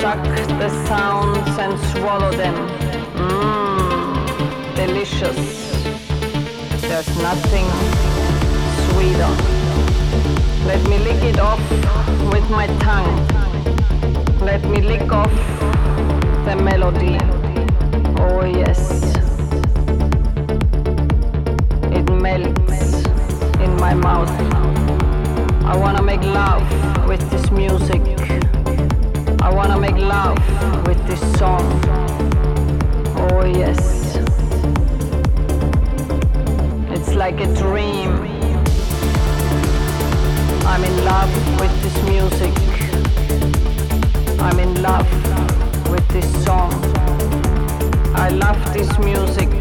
suck the sounds and swallow them. Mmm, delicious. There's nothing sweeter. Let me lick it off with my tongue. Let me lick off the melody. Oh yes. It melts in my mouth. I wanna make love with this music. I wanna make love with this song. Oh yes. It's like a dream. I'm in love with this music. I'm in love with this song. I love this music.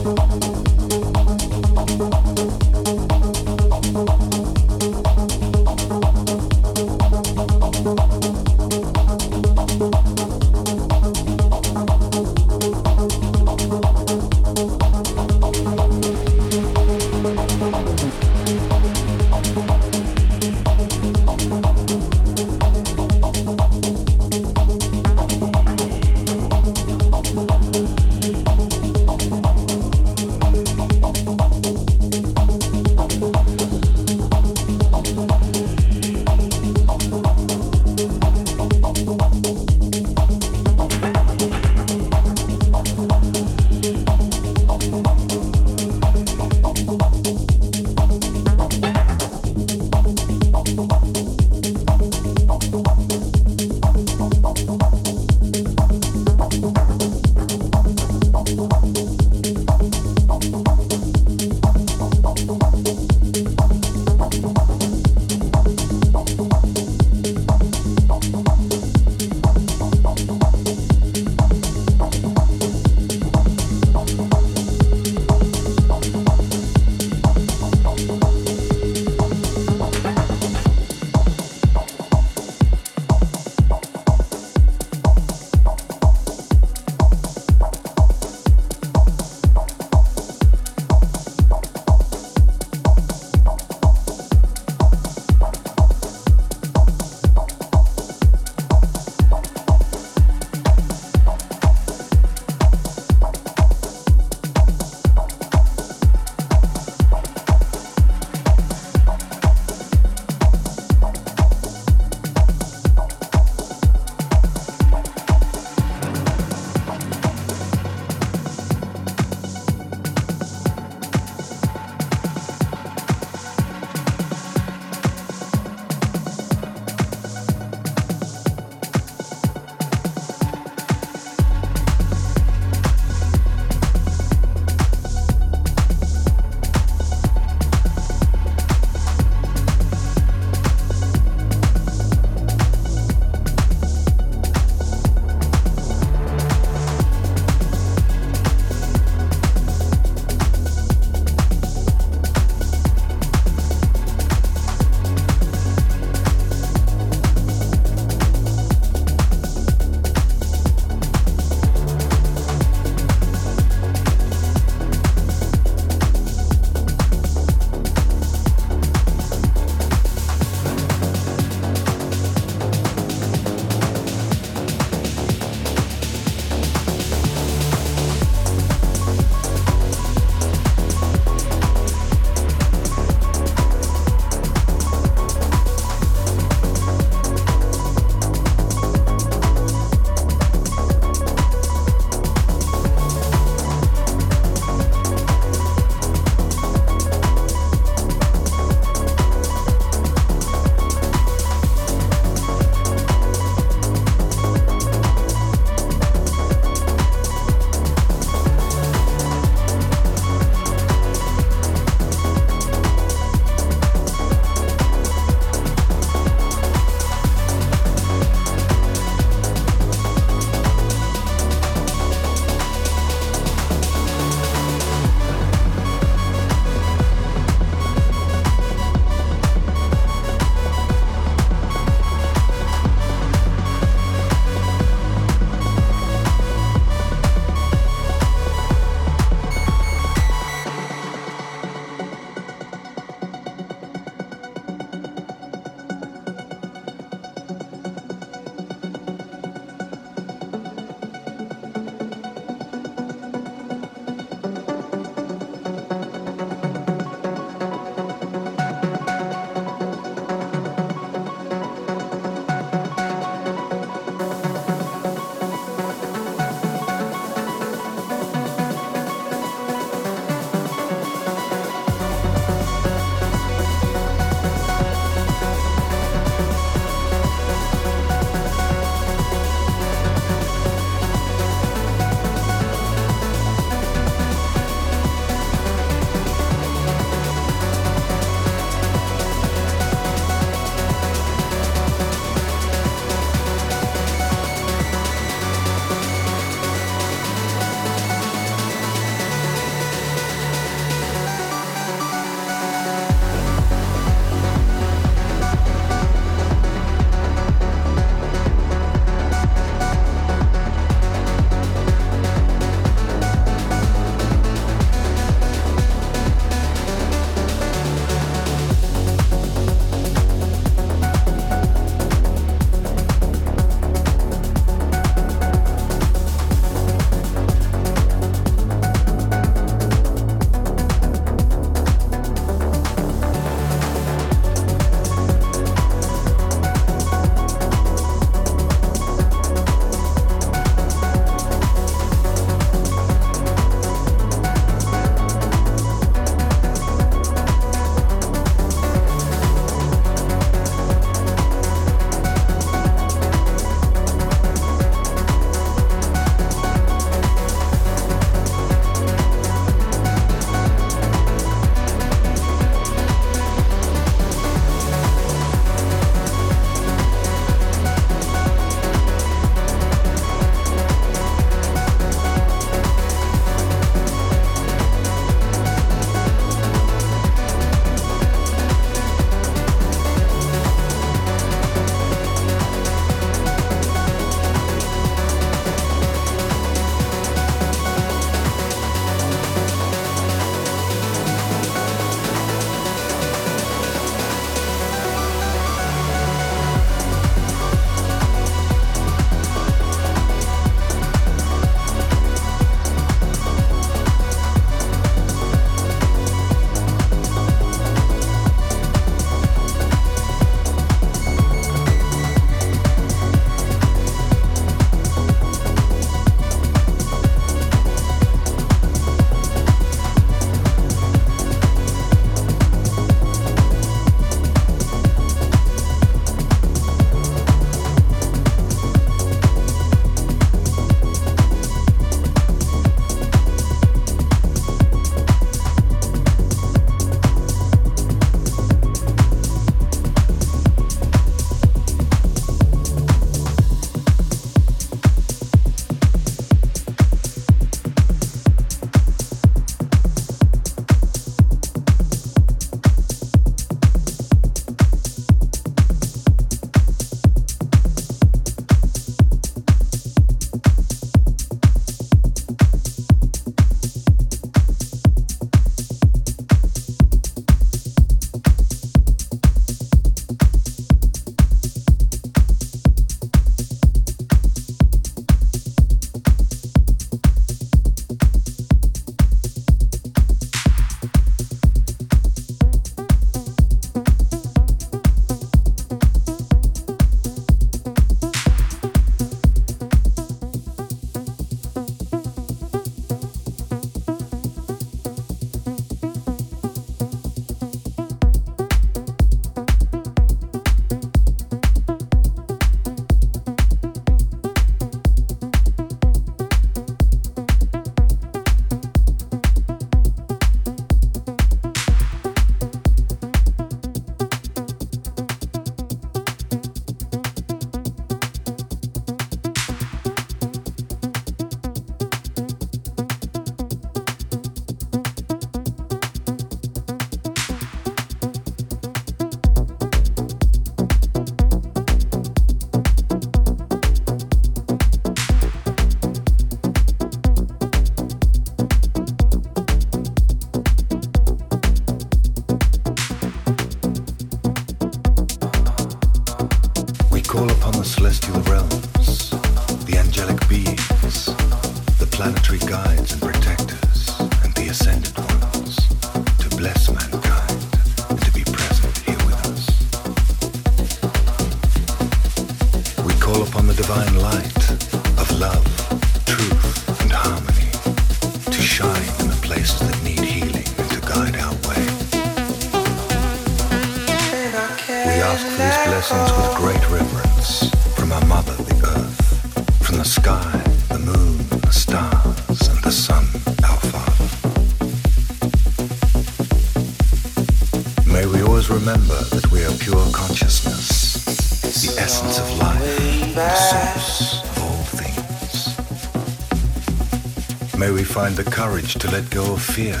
The courage to let go of fear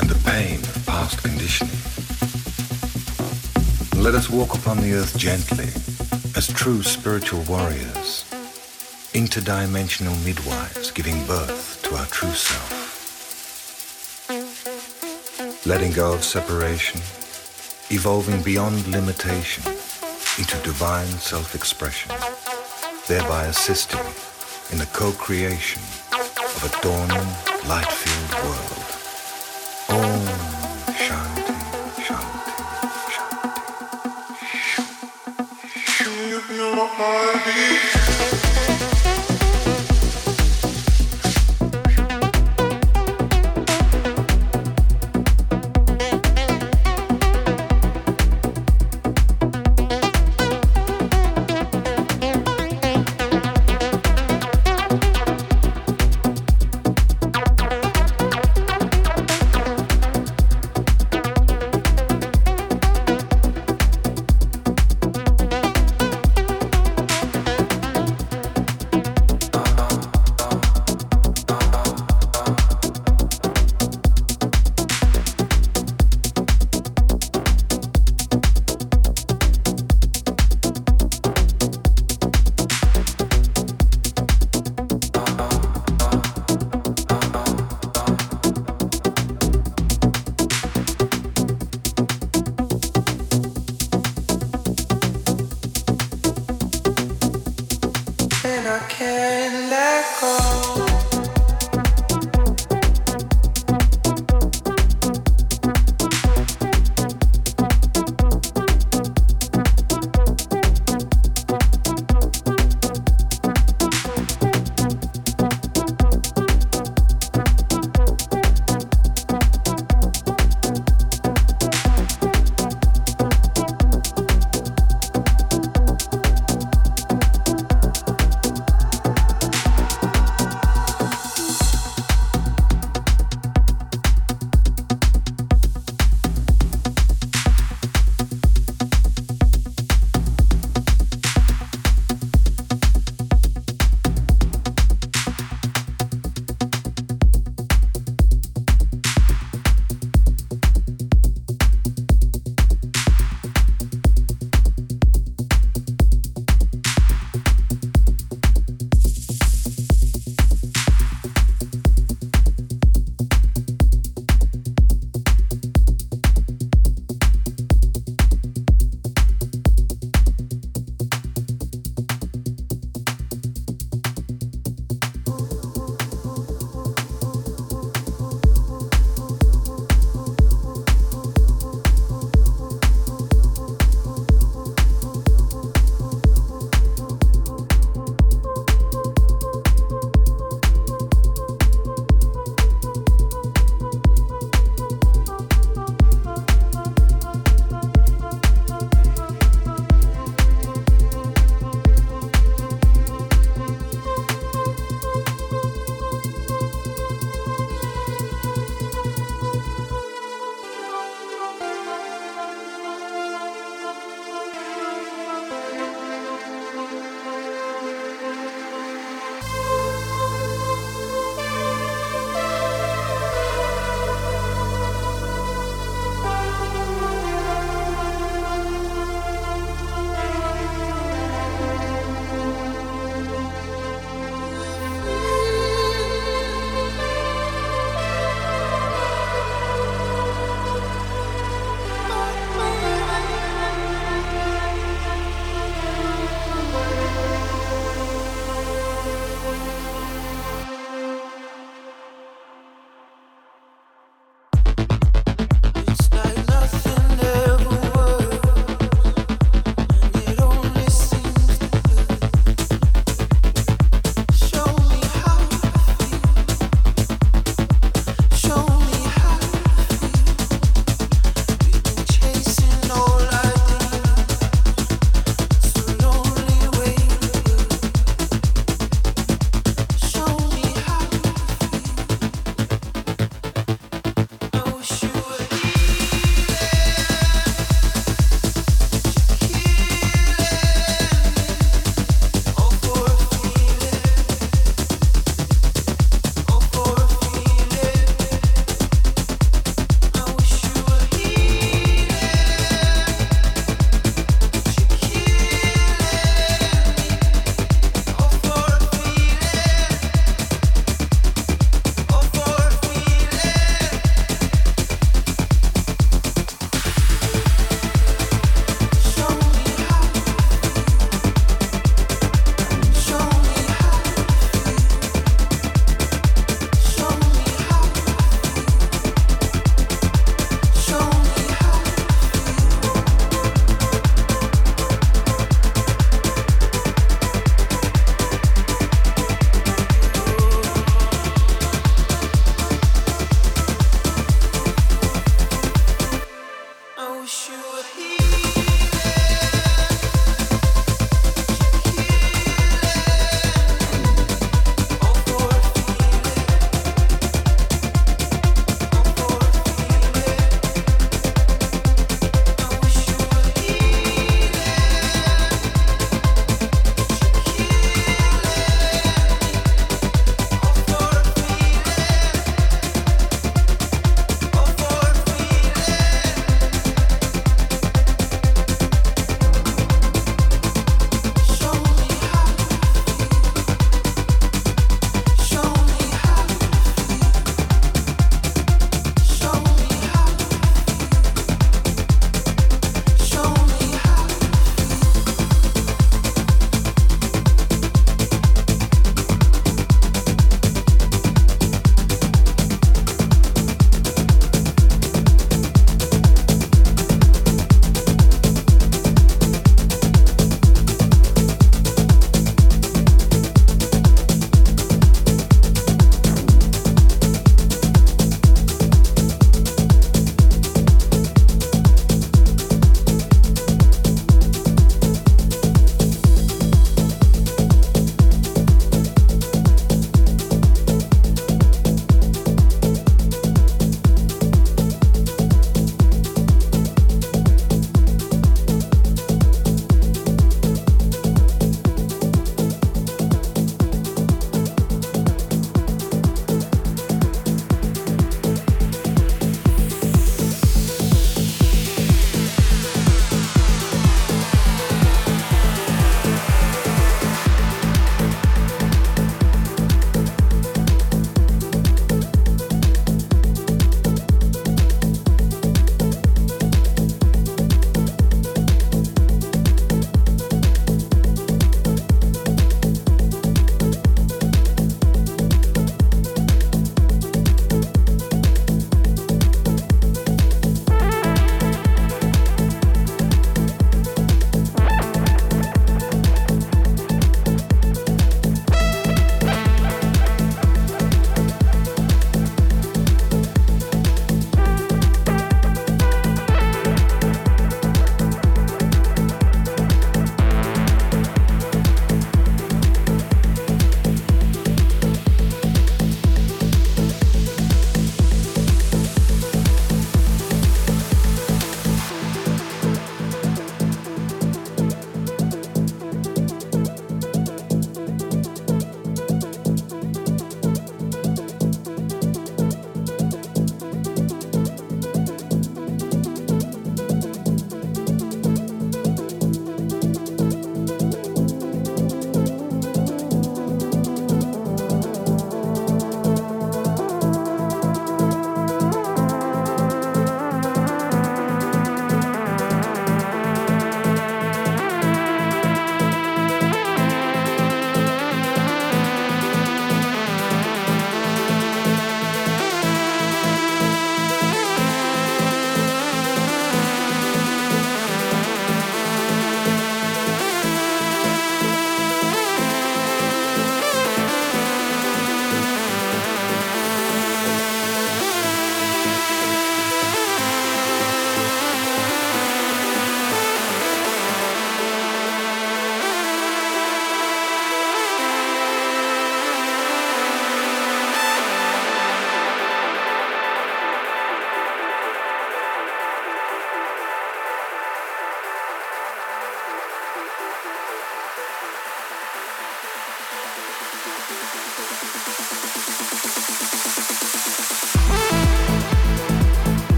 and the pain of past conditioning. Let us walk upon the earth gently as true spiritual warriors, interdimensional midwives giving birth to our true self. Letting go of separation, evolving beyond limitation into divine self-expression, thereby assisting in the co-creation of a dawning, light-filled world.